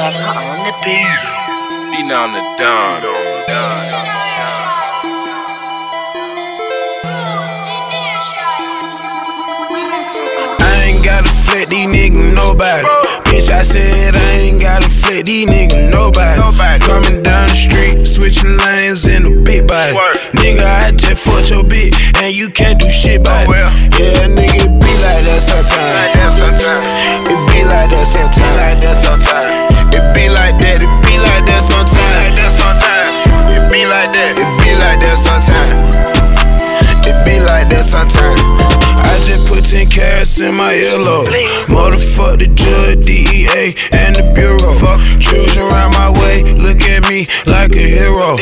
Desma on the beat. Beating on the dawn. I ain't gotta flet these niggas nobody. Bitch, I said I ain't gotta flet these niggas nobody. Nobody. Coming down the street, switching lanes in a big body. Nigga, I just fucked your bitch, and you can't do shit by it. Yeah, nigga, be like that in my earlobe. Motherfuck the judge, DEA, and the Bureau. Children around my way, look at me like a hero.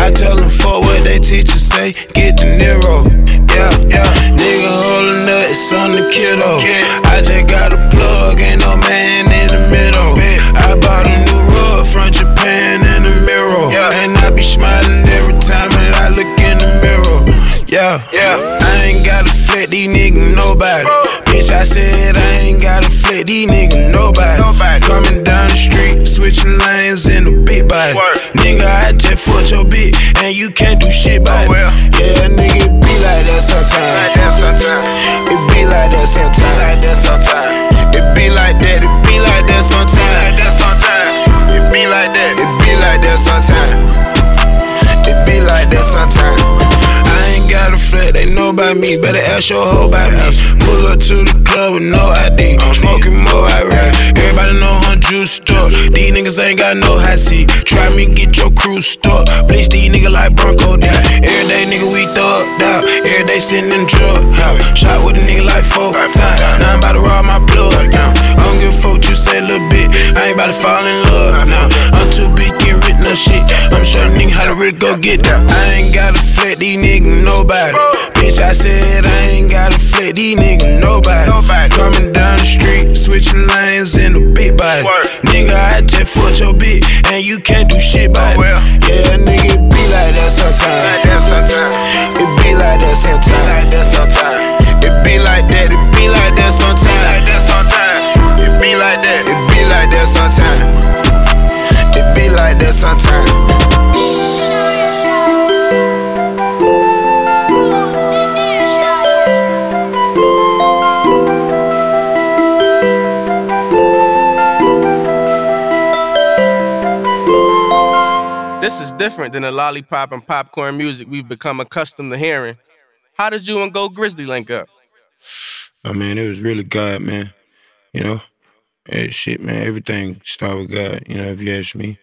I tell them fuck what they teachers say, get the Nero. Yeah. Nigga hold a nut, on the kiddo. I just got a plug, ain't no man in the middle. I bought a new rug from Japan in the mirror. And I be smiling every time that I look in the mirror. Yeah, Yeah. I ain't gotta flet these niggas nobody. Bitch, I said I ain't gotta flet these niggas nobody. Nobody. Coming down the street, switching lanes in a big body. Word. Nigga, I just fucked your bitch, and you can't do shit by it. Oh, well. Yeah, nigga, be like that sometimes. Me. Better ask your about me. Pull up to the club with no ID. Smoking more I Iraq. Everybody know I'm juiced up. These niggas ain't got no high seat. Try me, get your crew stuck. Bleach these niggas like Bronco D. Every day, nigga, we thug down. Every day sitting in drug. Shot with a nigga like four times. Now I'm about to rob my blood now. I don't give a fuck what you say, little bit. I ain't about to fall in love now. I'm too big, get rid of no shit. I'm showing nigga how to really go get that. I ain't gotta flet these niggas nobody. Bitch, I said I ain't gotta flet these niggas nobody. Nobody. Coming down the street, switching lanes in a big body. Word. Nigga, I just fucked your bitch, and you can't do shit by it. Oh, well. This is different than the lollipop and popcorn music we've become accustomed to hearing. How did you and Go Grizzly link up? I mean, it was really God, man. You know, Eh, shit, man. Everything started with God. You know, if you ask me,